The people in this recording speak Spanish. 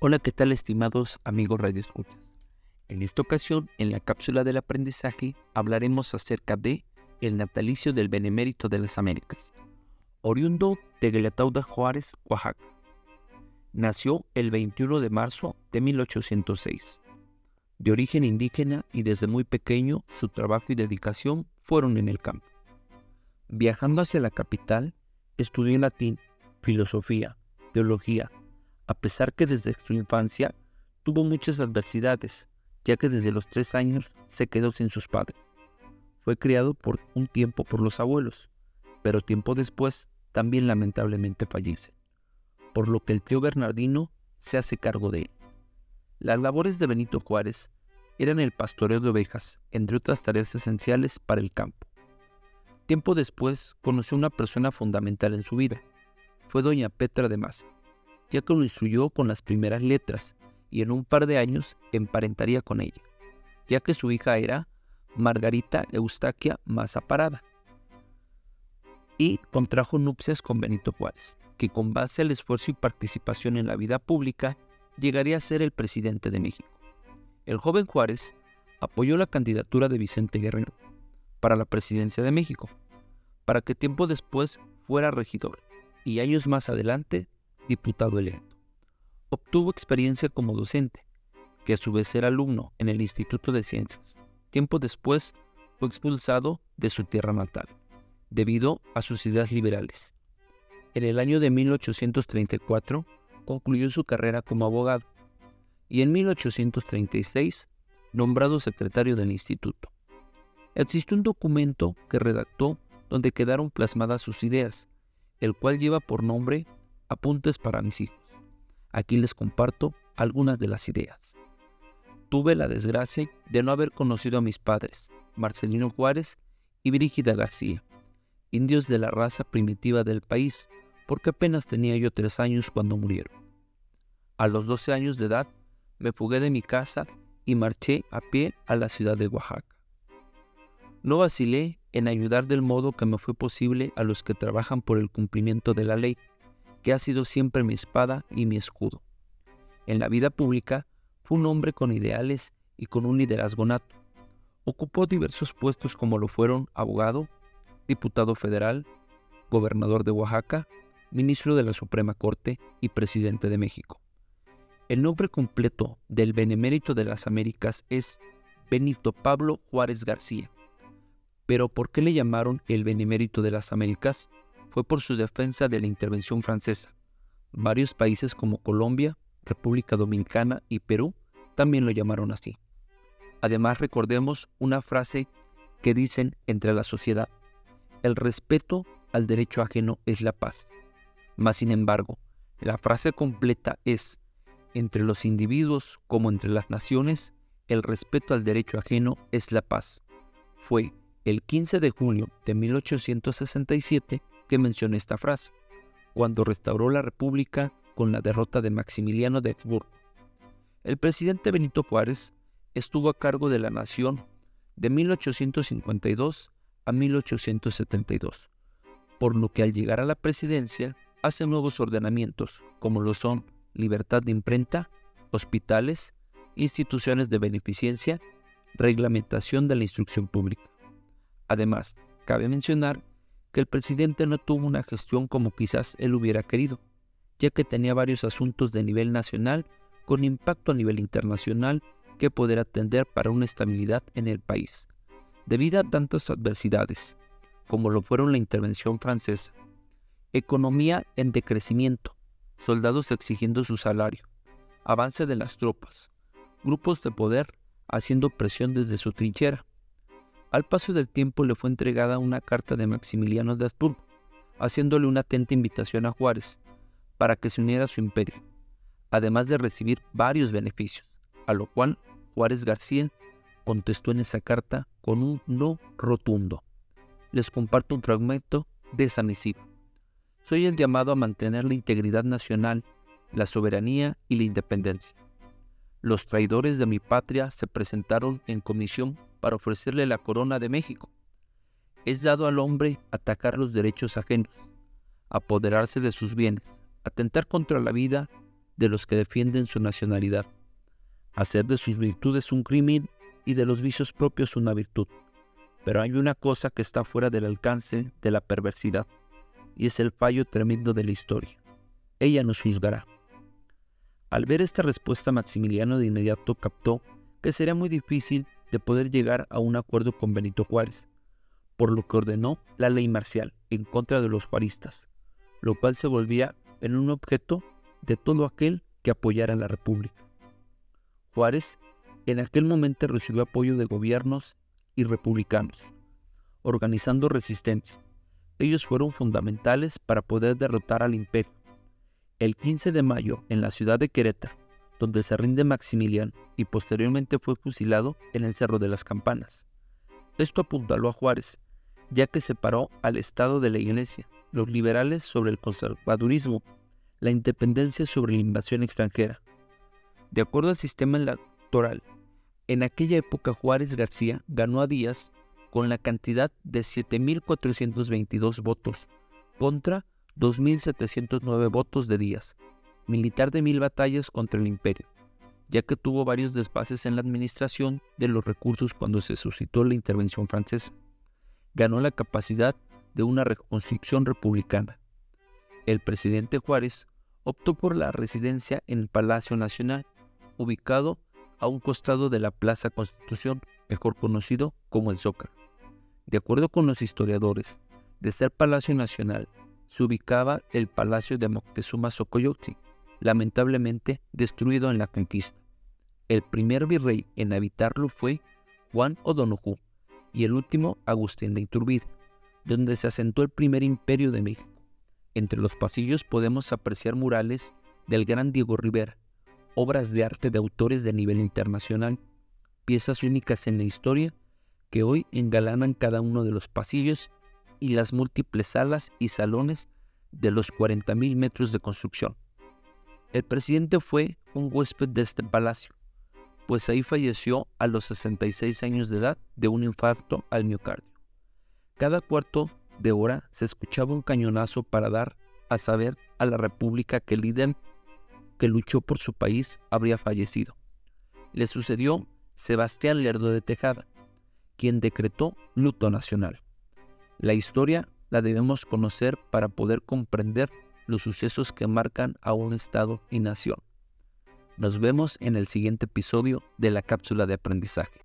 Hola, ¿qué tal estimados amigos radioescuchas? En esta ocasión, en la cápsula del aprendizaje, hablaremos acerca de el natalicio del Benemérito de las Américas, oriundo de Guelatauda Juárez, Oaxaca. Nació el 21 de marzo de 1806. De origen indígena y desde muy pequeño su trabajo y dedicación fueron en el campo. Viajando hacia la capital, estudió latín, filosofía, teología, a pesar que desde su infancia tuvo muchas adversidades, ya que desde los tres años se quedó sin sus padres. Fue criado por un tiempo por los abuelos, pero tiempo después también lamentablemente fallece, por lo que el tío Bernardino se hace cargo de él. Las labores de Benito Juárez eran el pastoreo de ovejas, entre otras tareas esenciales para el campo. Tiempo después conoció a una persona fundamental en su vida. Fue doña Petra de Maza, ya que lo instruyó con las primeras letras y en un par de años emparentaría con ella, ya que su hija era Margarita Eustaquia Maza Parada. Y contrajo nupcias con Benito Juárez, que con base al esfuerzo y participación en la vida pública llegaría a ser el presidente de México. El joven Juárez apoyó la candidatura de Vicente Guerrero para la presidencia de México, para que tiempo después fuera regidor y años más adelante diputado electo. Obtuvo experiencia como docente, que a su vez era alumno en el Instituto de Ciencias. Tiempo después fue expulsado de su tierra natal, debido a sus ideas liberales. En el año de 1834 concluyó su carrera como abogado y en 1836 nombrado secretario del instituto. Existe un documento que redactó donde quedaron plasmadas sus ideas, el cual lleva por nombre Apuntes para mis hijos. Aquí les comparto algunas de las ideas. Tuve la desgracia de no haber conocido a mis padres, Marcelino Juárez y Brígida García, indios de la raza primitiva del país, porque apenas tenía yo tres años cuando murieron. A los 12 años de edad me fugué de mi casa y marché a pie a la ciudad de Oaxaca. No vacilé en ayudar del modo que me fue posible a los que trabajan por el cumplimiento de la ley, que ha sido siempre mi espada y mi escudo. En la vida pública fue un hombre con ideales y con un liderazgo nato. Ocupó diversos puestos como lo fueron abogado, diputado federal, gobernador de Oaxaca, ministro de la Suprema Corte y presidente de México. El nombre completo del Benemérito de las Américas es Benito Pablo Juárez García pero ¿por qué le llamaron el Benemérito de las Américas? Fue por su defensa de la intervención francesa. Varios países como Colombia, República Dominicana y Perú también lo llamaron así. Además recordemos una frase que dicen entre la sociedad, el respeto al derecho ajeno es la paz. Mas sin embargo, la frase completa es, entre los individuos como entre las naciones, el respeto al derecho ajeno es la paz. Fue el 15 de junio de 1867 que mencioné esta frase, cuando restauró la República con la derrota de Maximiliano de Habsburgo. El presidente Benito Juárez estuvo a cargo de la nación de 1852 a 1872, por lo que al llegar a la presidencia hace nuevos ordenamientos, como lo son libertad de imprenta, hospitales, instituciones de beneficencia, reglamentación de la instrucción pública. Además, cabe mencionar que el presidente no tuvo una gestión como quizás él hubiera querido, ya que tenía varios asuntos de nivel nacional con impacto a nivel internacional que poder atender para una estabilidad en el país, debido a tantas adversidades, como lo fueron la intervención francesa, economía en decrecimiento, soldados exigiendo su salario, avance de las tropas, grupos de poder haciendo presión desde su trinchera, al paso del tiempo le fue entregada una carta de Maximiliano de Habsburgo, haciéndole una atenta invitación a Juárez para que se uniera a su imperio, además de recibir varios beneficios, a lo cual Juárez García contestó en esa carta con un no rotundo. Les comparto un fragmento de esa misiva. Soy el llamado a mantener la integridad nacional, la soberanía y la independencia. Los traidores de mi patria se presentaron en comisión para ofrecerle la corona de México. es dado al hombre atacar los derechos ajenos, apoderarse de sus bienes, atentar contra la vida de los que defienden su nacionalidad, hacer de sus virtudes un crimen y de los vicios propios una virtud. Pero hay una cosa que está fuera del alcance de la perversidad, y es el fallo tremendo de la historia. Ella nos juzgará. Al ver esta respuesta, Maximiliano de inmediato captó que sería muy difícil de poder llegar a un acuerdo con Benito Juárez, por lo que ordenó la ley marcial en contra de los juaristas, lo cual se volvía en un objeto de todo aquel que apoyara a la República. Juárez en aquel momento recibió apoyo de gobiernos y republicanos, organizando resistencia. Ellos fueron fundamentales para poder derrotar al imperio. El 15 de mayo, en la ciudad de Querétaro, donde se rinde Maximiliano y posteriormente fue fusilado en el Cerro de las Campanas. Esto apuntaló a Juárez, ya que separó al Estado de la Iglesia, los liberales sobre el conservadurismo, la independencia sobre la invasión extranjera. De acuerdo al sistema electoral, en aquella época Juárez García ganó a Díaz con la cantidad de 7.422 votos contra 2.709 votos de Díaz, militar de mil batallas contra el imperio, ya que tuvo varios despases en la administración de los recursos cuando se suscitó la intervención francesa. Ganó la capacidad de una reconstrucción republicana. El presidente Juárez optó por la residencia en el Palacio Nacional, ubicado a un costado de la Plaza Constitución, mejor conocido como el Zócalo. De acuerdo con los historiadores, de ser Palacio Nacional, se ubicaba el Palacio de Moctezuma Xocoyotzin, lamentablemente destruido en la conquista. El primer virrey en habitarlo fue Juan O'Donoghue y el último Agustín de Iturbide, donde se asentó el primer imperio de México. Entre los pasillos podemos apreciar murales del gran Diego Rivera, obras de arte de autores de nivel internacional, piezas únicas en la historia que hoy engalanan cada uno de los pasillos y las múltiples salas y salones de los 40.000 metros de construcción. El presidente fue un huésped de este palacio, pues ahí falleció a los 66 años de edad de un infarto al miocardio. Cada cuarto de hora se escuchaba un cañonazo para dar a saber a la República que el líder que luchó por su país habría fallecido. Le sucedió Sebastián Lerdo de Tejada, quien decretó luto nacional. La historia la debemos conocer para poder comprender los sucesos que marcan a un Estado y nación. Nos vemos en el siguiente episodio de la cápsula de aprendizaje.